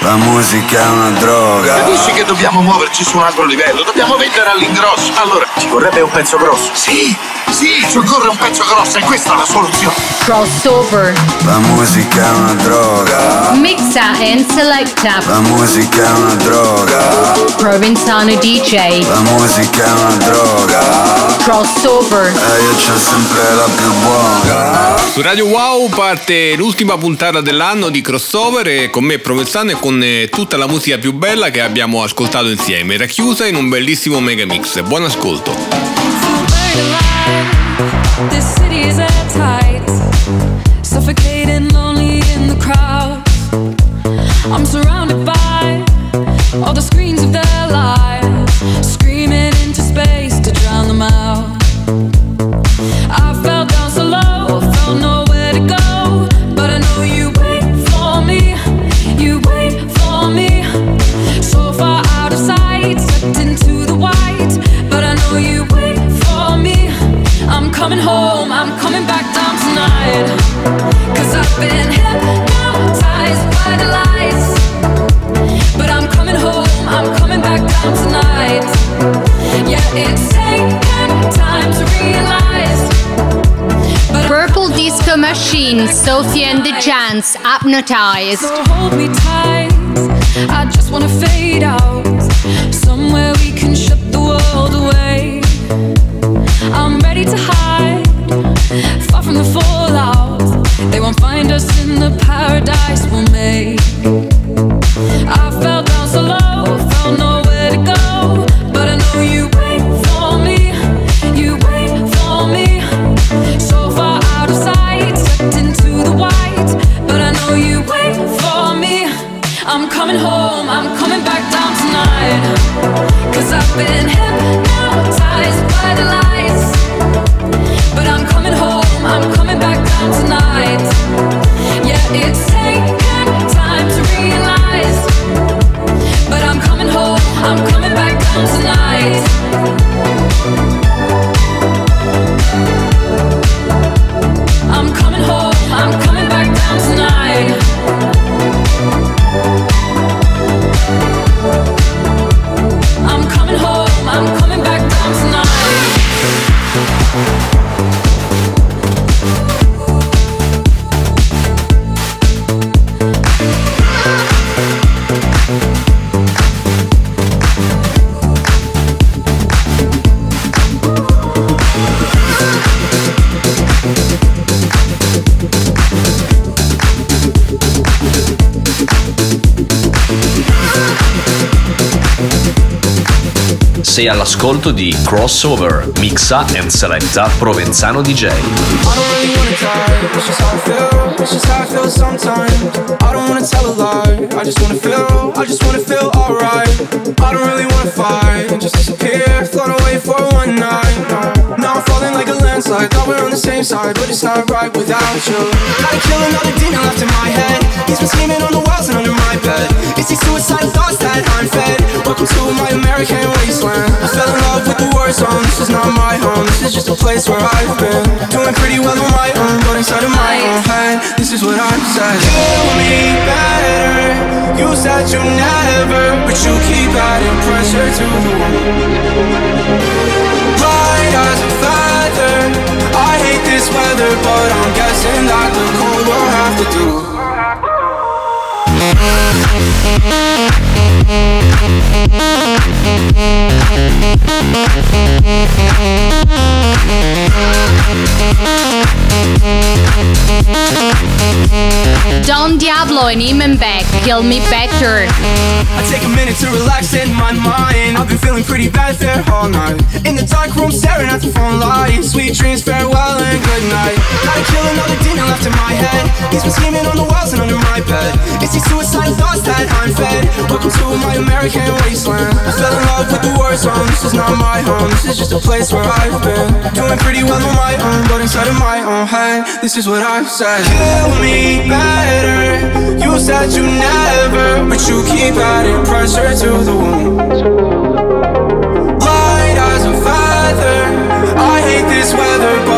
La musica è una droga. Capisci che dobbiamo muoverci su un altro livello? Dobbiamo vendere all'ingrosso. Allora, ci vorrebbe un pezzo grosso. Sì, sì, ci occorre un pezzo grosso e questa è la soluzione. Crossover. La musica è una droga. Mixa and selecta. La musica è una droga. Provenzano DJ. La musica è una droga. Crossover. E io c'ho sempre la più buona. Su Radio Wow parte l'ultima puntata dell'anno di crossover e con me Provenzano e con eh, tutta la musica più bella che abbiamo ascoltato insieme, racchiusa in un bellissimo mega mix. Buon ascolto. All the screens of their lives, Purple Disco Machine. Sophie and the Giants. Hypnotized. So hold me tight. I just wanna fade out. Somewhere we can shut us in the paradise we'll make. Sei all'ascolto di Crossover, mixa and selecta Provenzano DJ. I don't really wanna die, it's fight, just disappear, float away for one night. Now falling like a landslide, thought we're on the same side, but it's not right without you. Gotta kill another demon left in my head. He's been scheming on the walls and under my bed. It's these suicidal thoughts that I'm fed. Welcome to my American wasteland. I fell in love with the war zone. This is not my home. This is just a place where I've been. Doing pretty well on my own, but inside of my own head, this is what I'm saying. Kill me better. You said you never, but you keep adding pressure to the wound. As a feather. I hate this weather, but I'm guessing that the cold will have to do. Don Diablo and Imanbek. Kill Me Better. I take a minute to relax in my mind. I've been feeling pretty bad there all night. In the dark room, staring at the phone light. Sweet dreams, farewell and good night. Gotta kill another demon left in my head. He's been scheming on the walls and under my bed. It's these suicidal thoughts that I'm fed. Welcome to my American wasteland. I fell in love with the war song. This is not my home. This is just a place where I've been doing pretty well on my own, but inside of my own head, this is what I've said. Kill me better. You said you never, but you keep adding pressure to the wound. Light as a feather. I hate this weather, but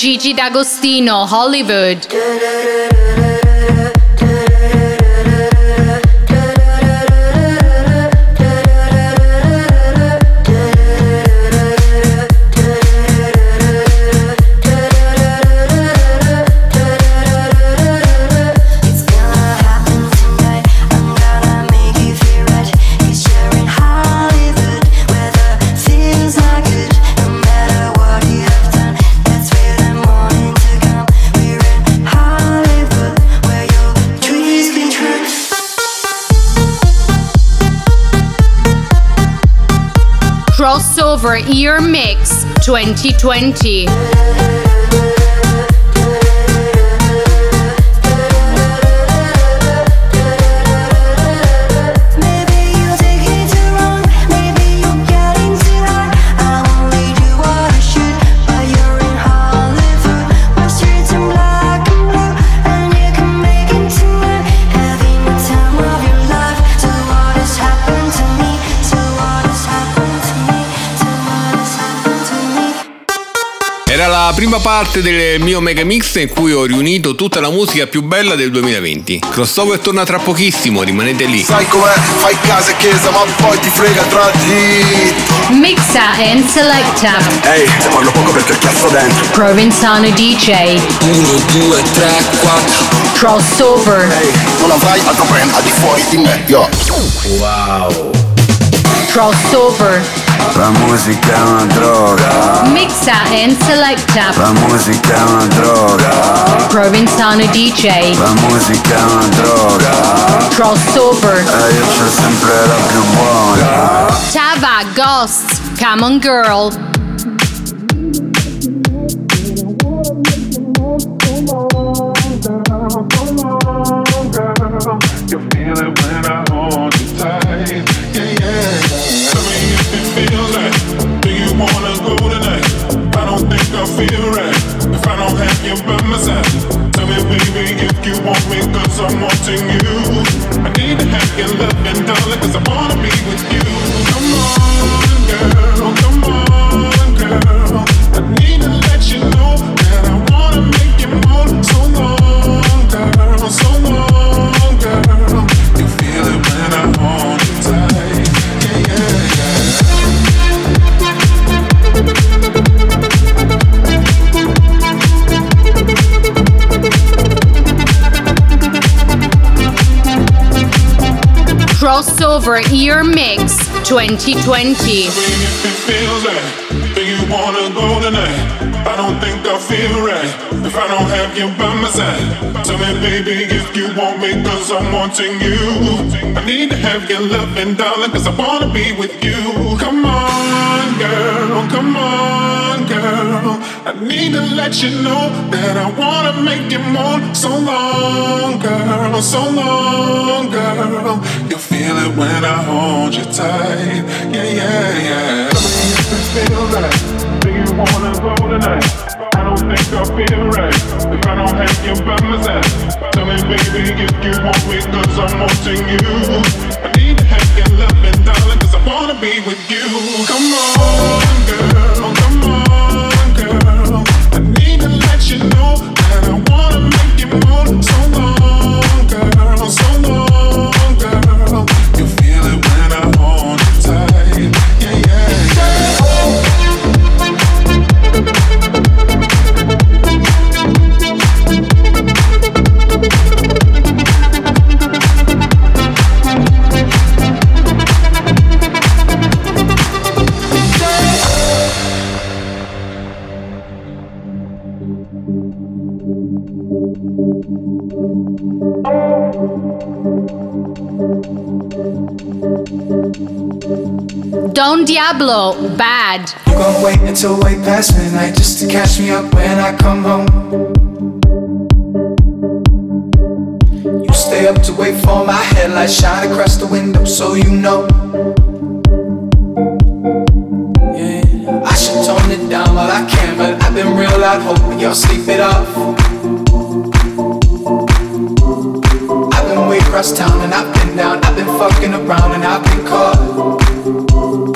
Gigi D'Agostino, Hollywood. Crossover year Mix 2020. La prima parte del mio mega mix in cui ho riunito tutta la musica più bella del 2020. Crossover torna tra pochissimo, rimanete lì. Sai com'è? Fai casa e chiesa, ma poi ti frega tra di. Mixa and Selecta. Ehi, te parlo poco perché cazzo dentro. Provenzano DJ. 1, 2, 3, 4 Crossover. Ehi, non avrai altro brand al di fuori di me, yo. Crossover. La musica è una droga. Mixa and Selecta. La musica è una droga. Provenzano DJ. La musica è una droga. Crossover. E eh, io c'ho sempre la più buona. Tava Ghosts. Come on girl. Feel right if I don't have you by my side. Tell me, baby, if you want me, cause I'm wanting you. I need to have your loving, darling, cause I wanna be with you. Come on, girl, come on, you wanna go tonight? I don't think I feel right if I don't have you by my side. Tell me, baby, if you want me, cause I'm wanting you. I need to have your loving, darling, cause I wanna be with you. Come on, girl, come on, girl. I need to let you know that I wanna make you more. So long, girl, so long, girl. You feel it when I hold you tight. Yeah, yeah, yeah. Tell me if it feel right. Do you wanna go tonight? I don't think I'll feel right if I don't have you by my side. Tell me, baby, if you want me, cause I'm wanting you. I need to have your loving, darling, cause I wanna be with you. Come on, Diablo, bad. You gon' wait until way past midnight just to catch me up when I come home. You stay up to wait for my headlights shine across the window so you know. Yeah, I should tone it down while I can, but I've been real out hoping y'all sleep it off. I've been way across town and I've been down, I've been fucking around and I've been caught.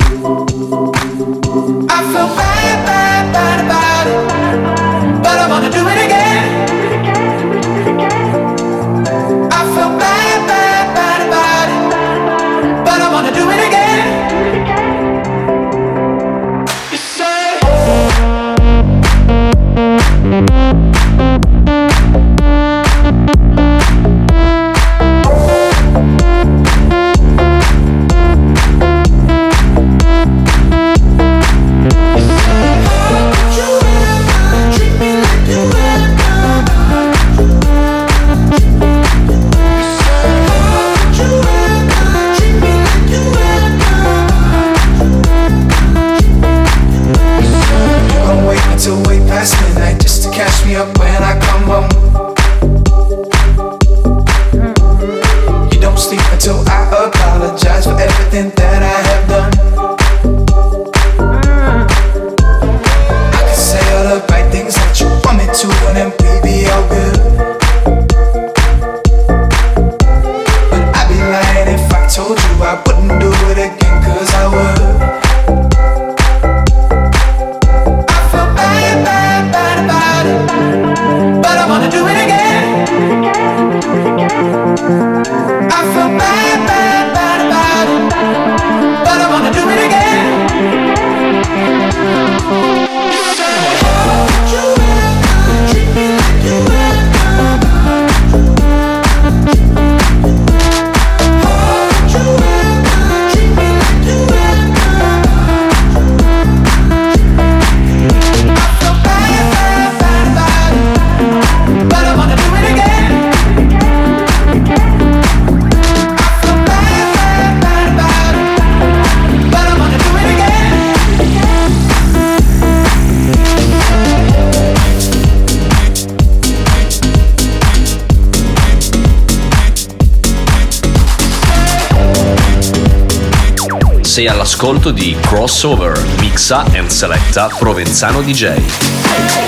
Sei all'ascolto di Crossover, mixa and seletta Provenzano DJ.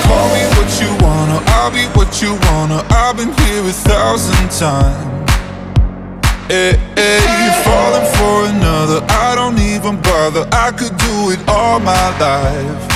Call me what you wanna, I'll be what you wanna. I've been here a thousand times. Hey, hey, falling for another, I don't even bother. I could do it all my life.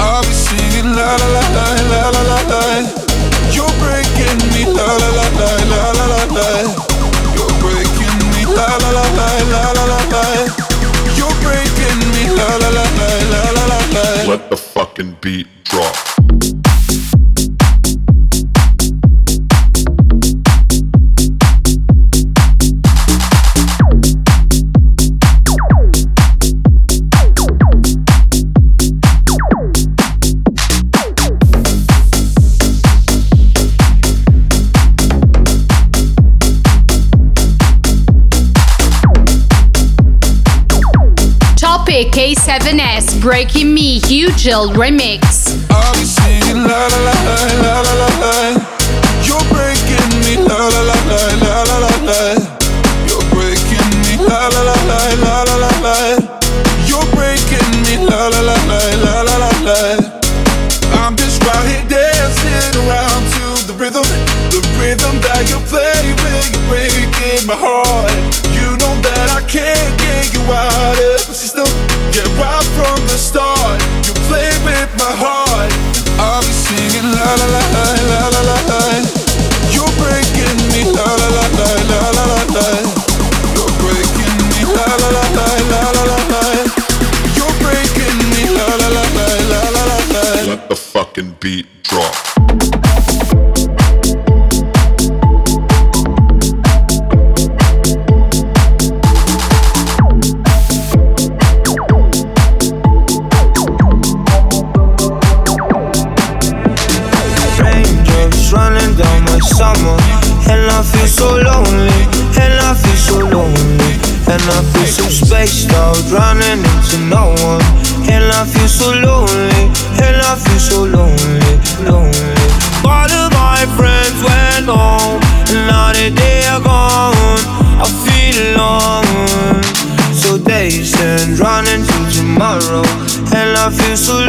I'll be singing la la la la la la la la. You're breaking me la la la la la la la la. You're breaking me la la la la la la la la. You're breaking me la la la la la la la la. Let the fucking beat drop. Topic A7S Breaking Me Hugel Remix. I'll be singing la la la la la la la. You're breaking me la la la la la la la. You're breaking me la la la la la la la. You're breaking me la la la la la la la. I'm just right here dancing around to the rhythm, the rhythm that you play when you're breaking my heart. You know that I can't fucking beat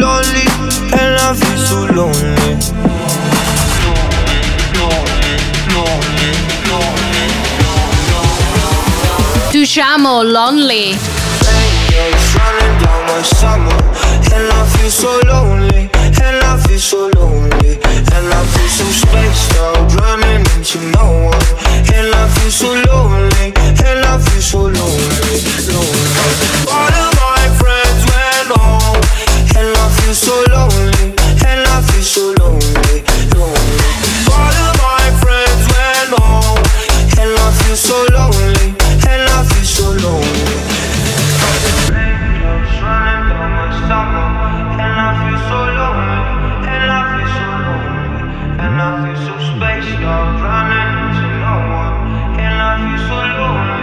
lonely, and I feel so lonely. Dujamo Lonely. And I feel so lonely, and I feel so lonely, and I feel so spaced out, running into no one, and I feel so lonely, and I feel so lonely, lonely. Feel so lonely, and I feel so lonely, lonely. All of my friends went home, and I feel so lonely, and I feel so lonely.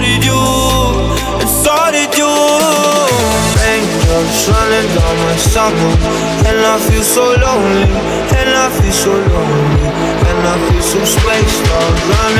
did you, so did you. Raindrops running down my summer, and I feel so lonely, and I feel so lonely, and I feel so spaced out, running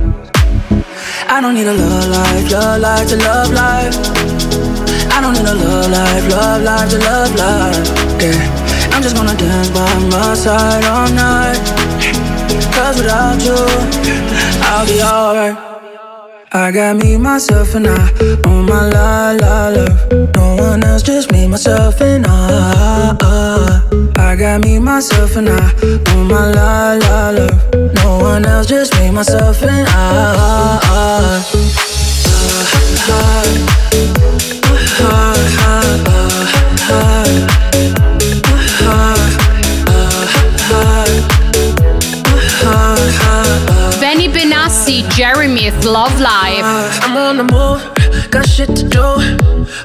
I don't need a love life, love life to love life. I don't need a love life, love life to love life. Yeah, I'm just gonna dance by my side all night. Cause without you, I'll be alright. I got me, myself, and I on my la la love. No one else, just me, myself, and I. I got me, myself, and I on my la la love. No one else, just me, myself, and I. Benny Benassi, Jeremy, Love Live. I'm on the move, got shit to do.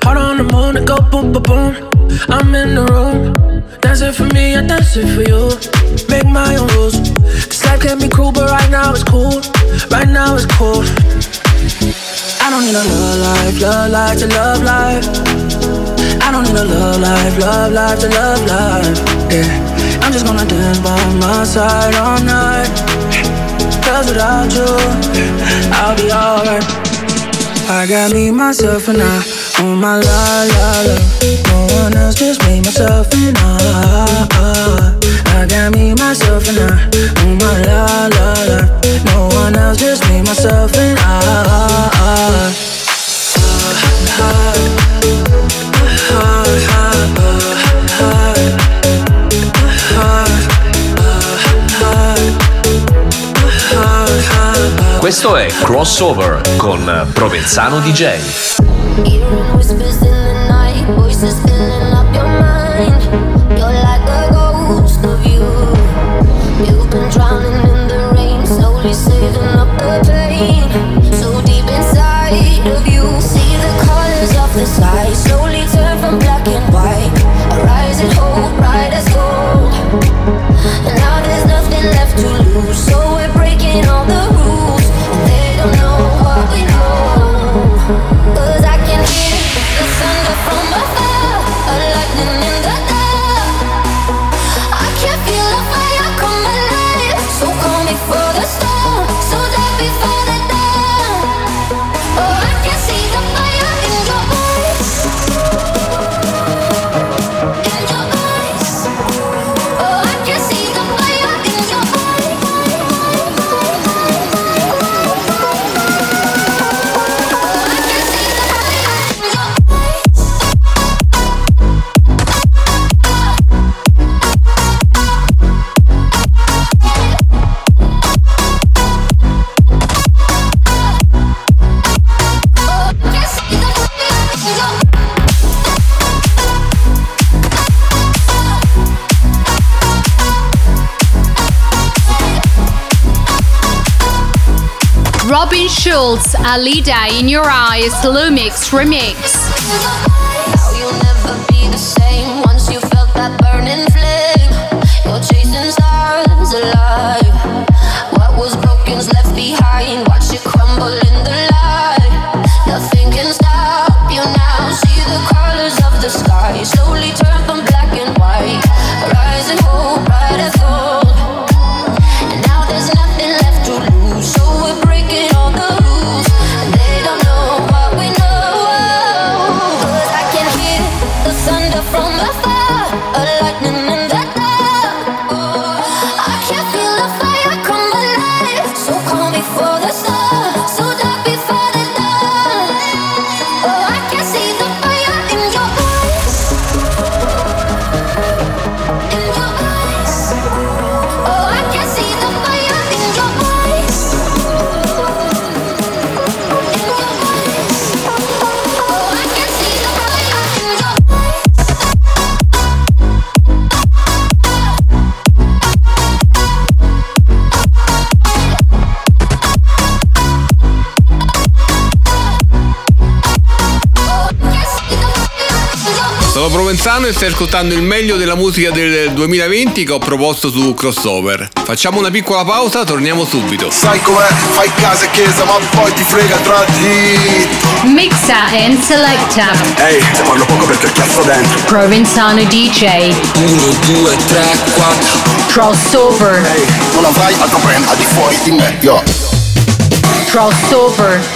Heart on the moon, go boom, boom, boom. I'm in the room, dance it for me, I dance it for you. Make my own rules. This life can be cruel, but right now it's cool. Right now it's cool. I don't need a love life, love life to love life. I don't need a love life, love life to love life. Yeah, I'm just gonna dance by my side all night. Cause without you, I'll be alright. I got me, myself, and I on my la la la. No one else, just me, myself, and I. I got me, myself, and I on my la la la. No one else, just me, myself, and I. Questo è Crossover con Provenzano DJ. Hearing whispers in the night, voices filling up your mind. You're like a ghost of you. You've been drowning in the rain, slowly saving up the pain. So deep inside of you, see the colors of the sky slowly turn from black and white. Schulz, Alida in Your Eyes, Lumix Remix. E stai ascoltando il meglio della musica del 2020 che ho proposto su Crossover. Facciamo una piccola pausa, torniamo subito. Sai com'è? Fai casa e chiesa ma poi ti frega tra di Mixa and selecta. Ehi, te parlo poco perché cazzo dentro Provenzano DJ. 1, 2, 3, 4 Crossover. Ehi, non avrai altro brand al di fuori di me, yo Crossover.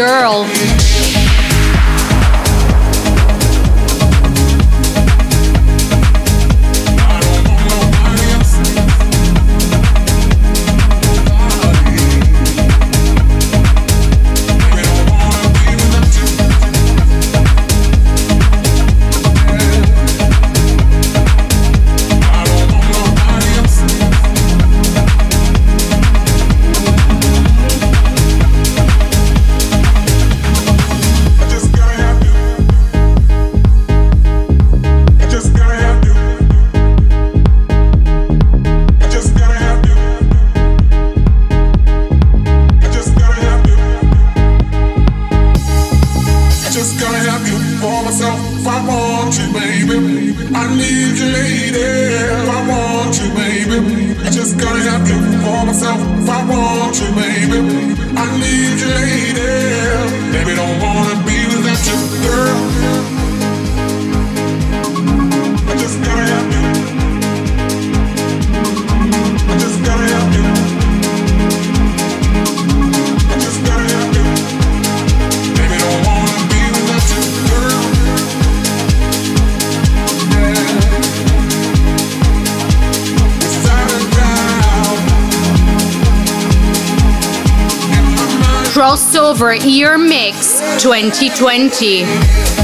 Girl. Crossover Ear Mix 2020.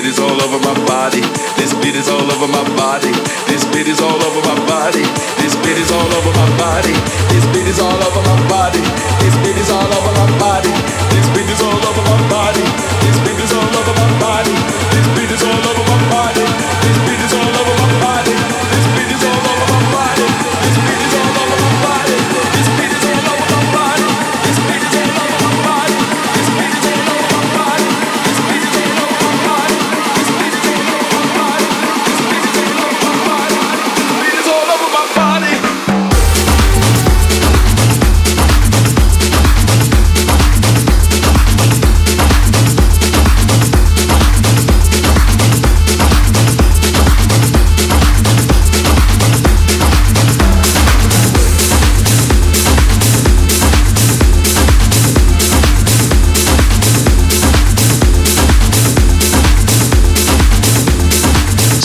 Beat is all over my body. This beat is all over my body. This beat is all over my body. This beat is all over my body. This beat is all over my body. This beat is all over my body. This beat is all over my body.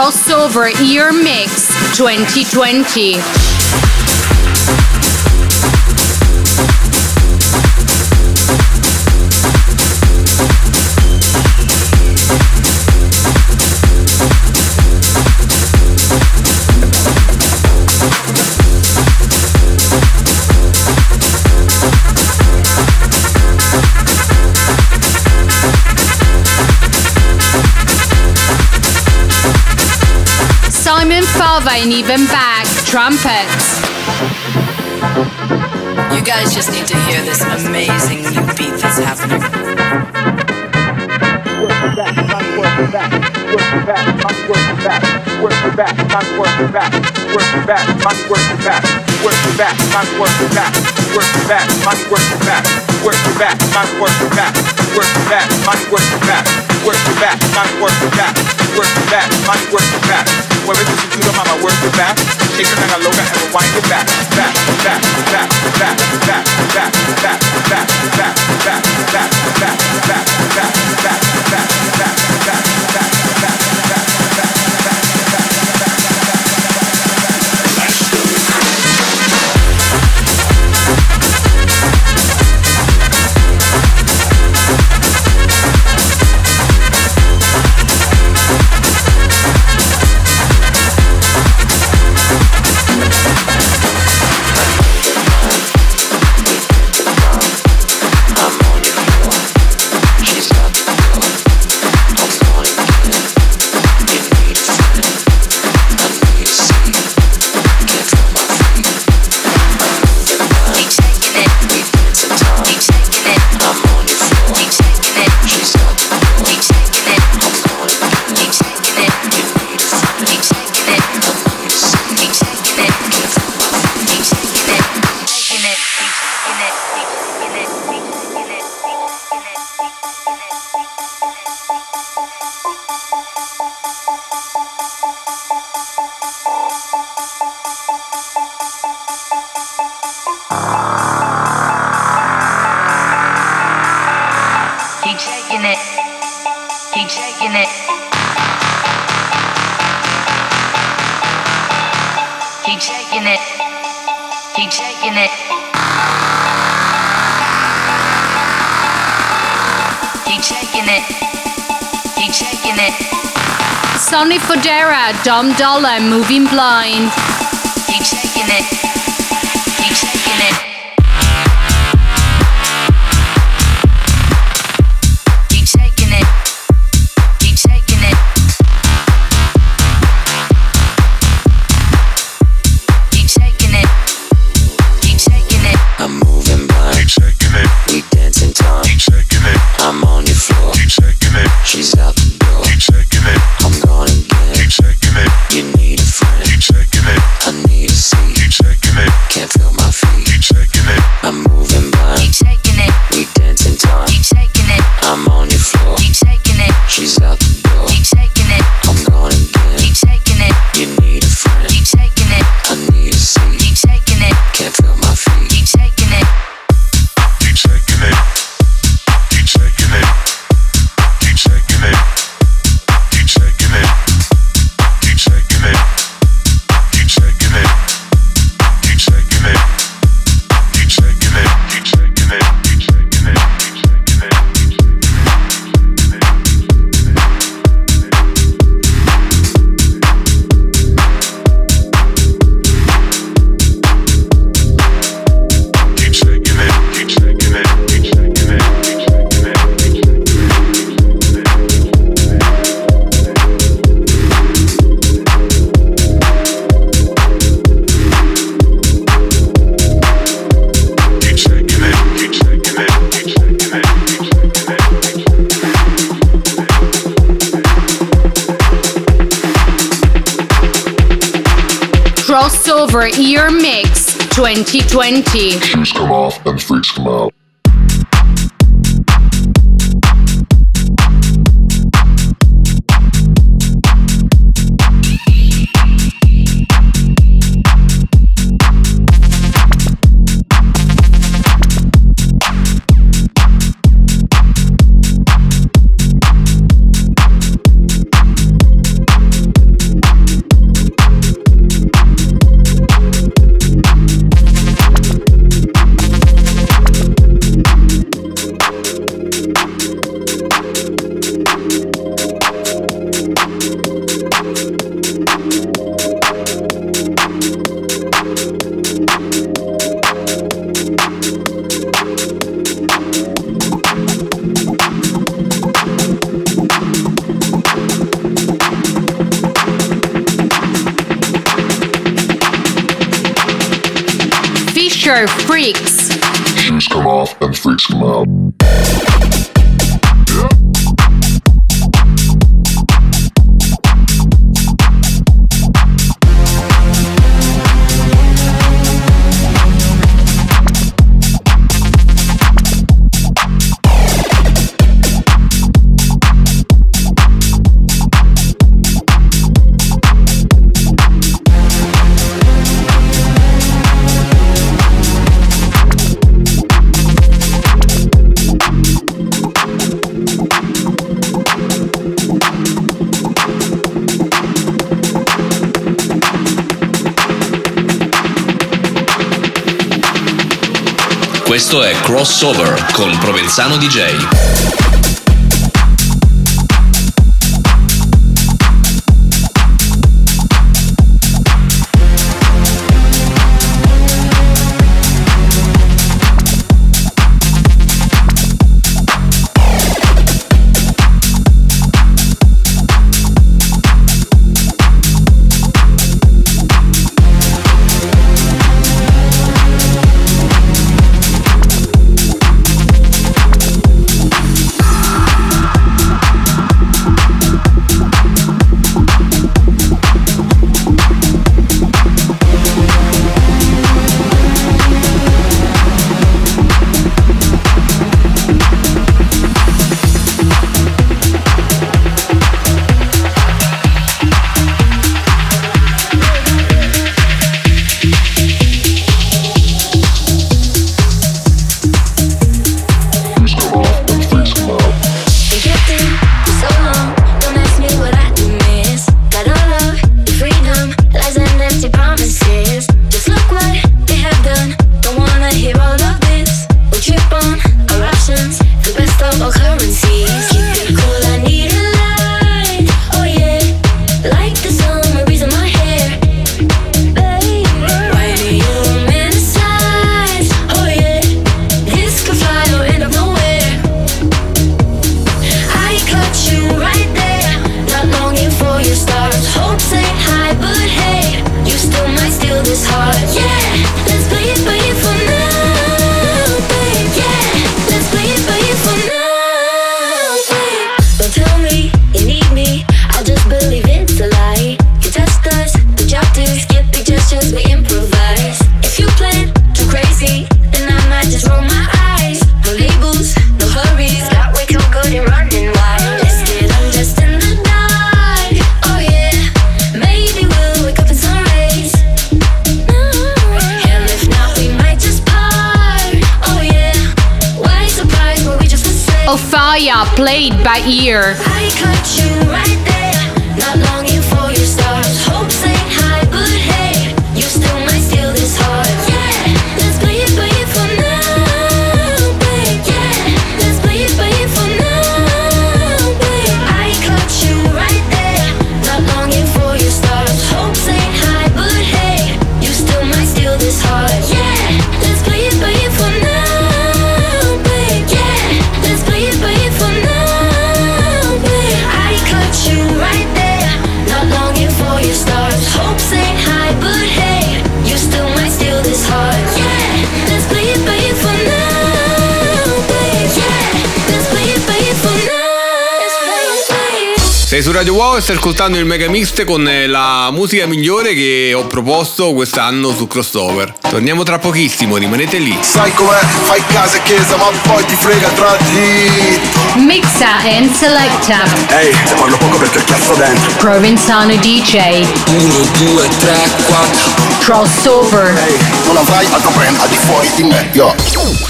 Crossover Year Mix 2020. and even back, trumpets. You guys just need to hear this amazing new beat that's happening. Work back, work back, work back, work back work it back, not work it back, work it back, not work it back, work it back, not work it back, work it back, not work it back, work it back, not work it back, work it back, not work it back, work it back, not work it back, work it back, not work it back. Mueve tu cintura, mama, work it back. Shake your nigga loca and rewind it back. Back, back, back, back, back, back, back, back, back, back, back, back, back, back, back, back, back, back, Codera, Dom Dolla, Moving Blind. It? Veneziano DJ. By Radio Wow e stai ascoltando il Mega Mix con eh, la musica migliore che ho proposto quest'anno su Crossover. Torniamo tra pochissimo, rimanete lì. Sai com'è, fai casa e chiesa ma poi ti frega tra di Mixa and selecta. Ehi, te parlo poco perché ho chiasso dentro Provenzano DJ. 1, 2, 3, 4 Crossover. Ehi, non avrai altro brand al di fuori di me, yo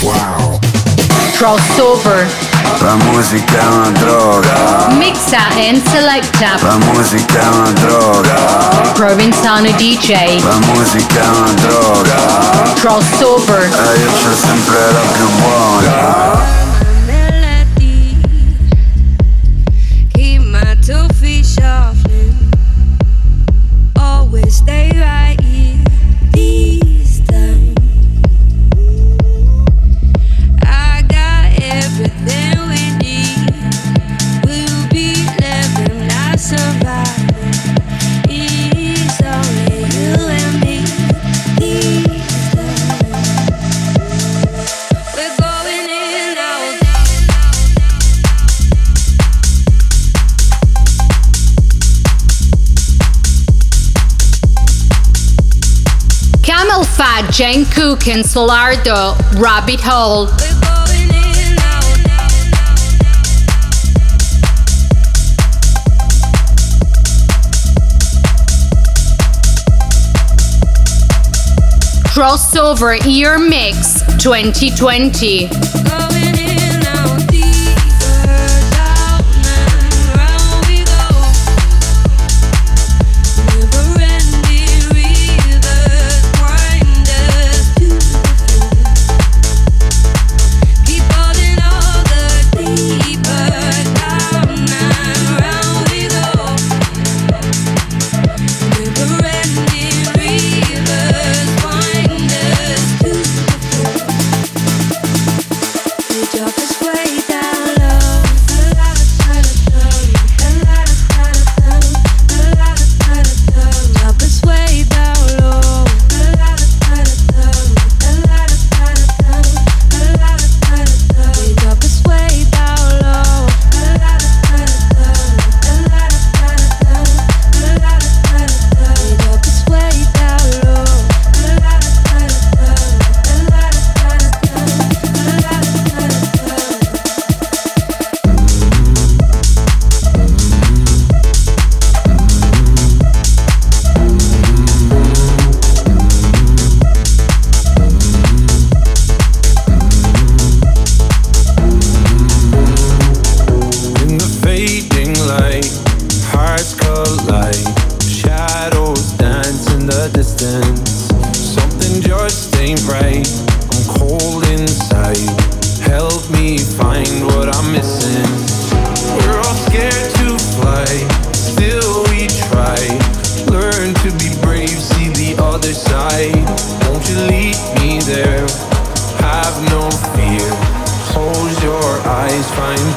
Wow Crossover. La musica è una droga. Mixa and selecta. La musica è una droga. DJ. La musica è una droga. Crossover. E io c'ho sempre la più buona. Jane Cook and Solardo. Rabbit Hole. Crossover Ear Mix 2020.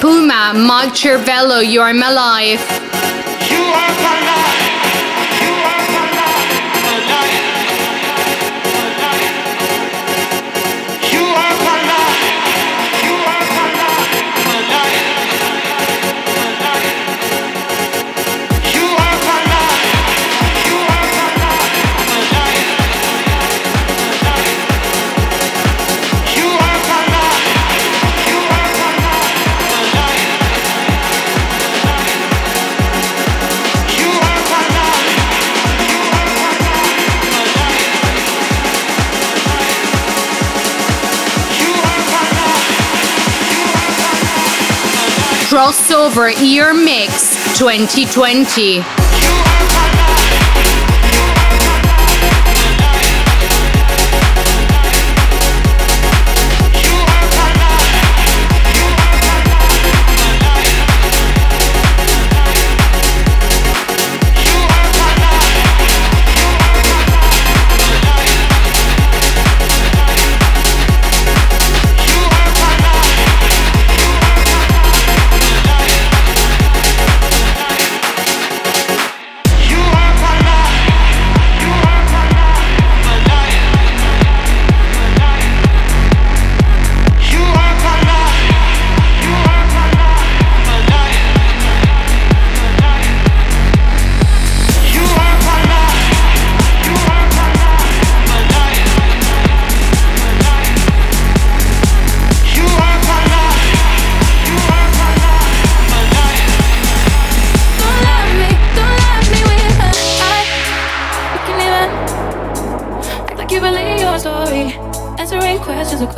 Puma, Mike Cervello, You're My Life. over Ear mix 2020.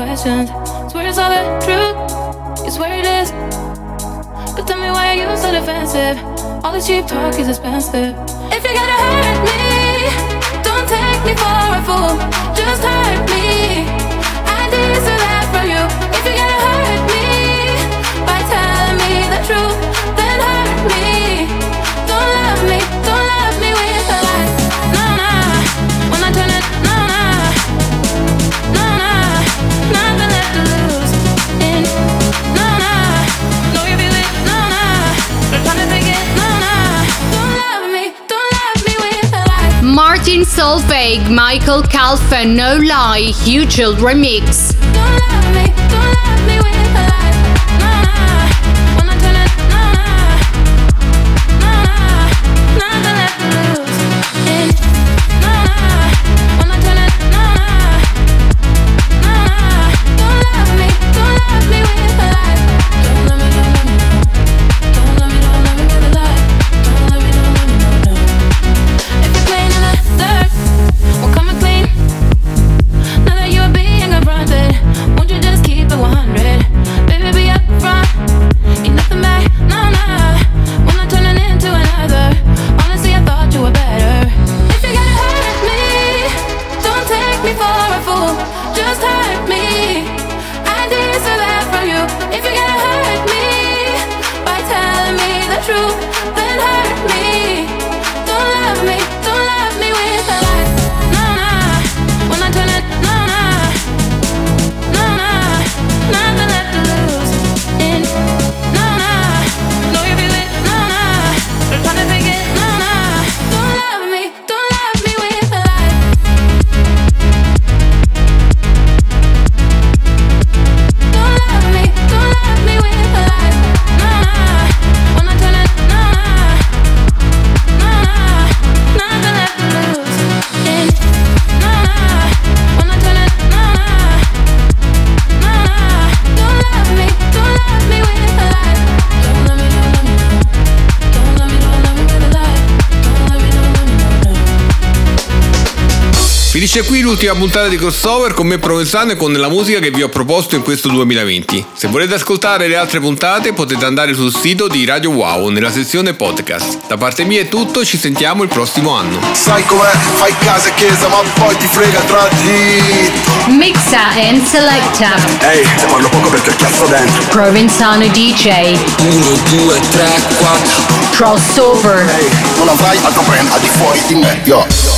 questions. Swear it's all the truth, you swear it is. But tell me why are you so defensive? All this cheap talk is expensive. If you're gonna hurt me, don't take me for a fool. Just hurt me. Solveig, Michael Calfan, no lie, huge remix. Finisce qui l'ultima puntata di crossover con me Provenzano e con la musica che vi ho proposto in questo 2020. Se volete ascoltare le altre puntate potete andare sul sito di Radio Wow nella sezione podcast. Da parte mia è tutto, ci sentiamo il prossimo anno. Sai com'è? Fai casa e chiesa ma poi ti frega tra di... Mixa and selecta. Ehi, hey, se parlo poco perché ho chiasso dentro. Provenzano DJ. 1, 2, 3, 4. Crossover. Ehi, hey, non avrai altro brand al di fuori di me, yo.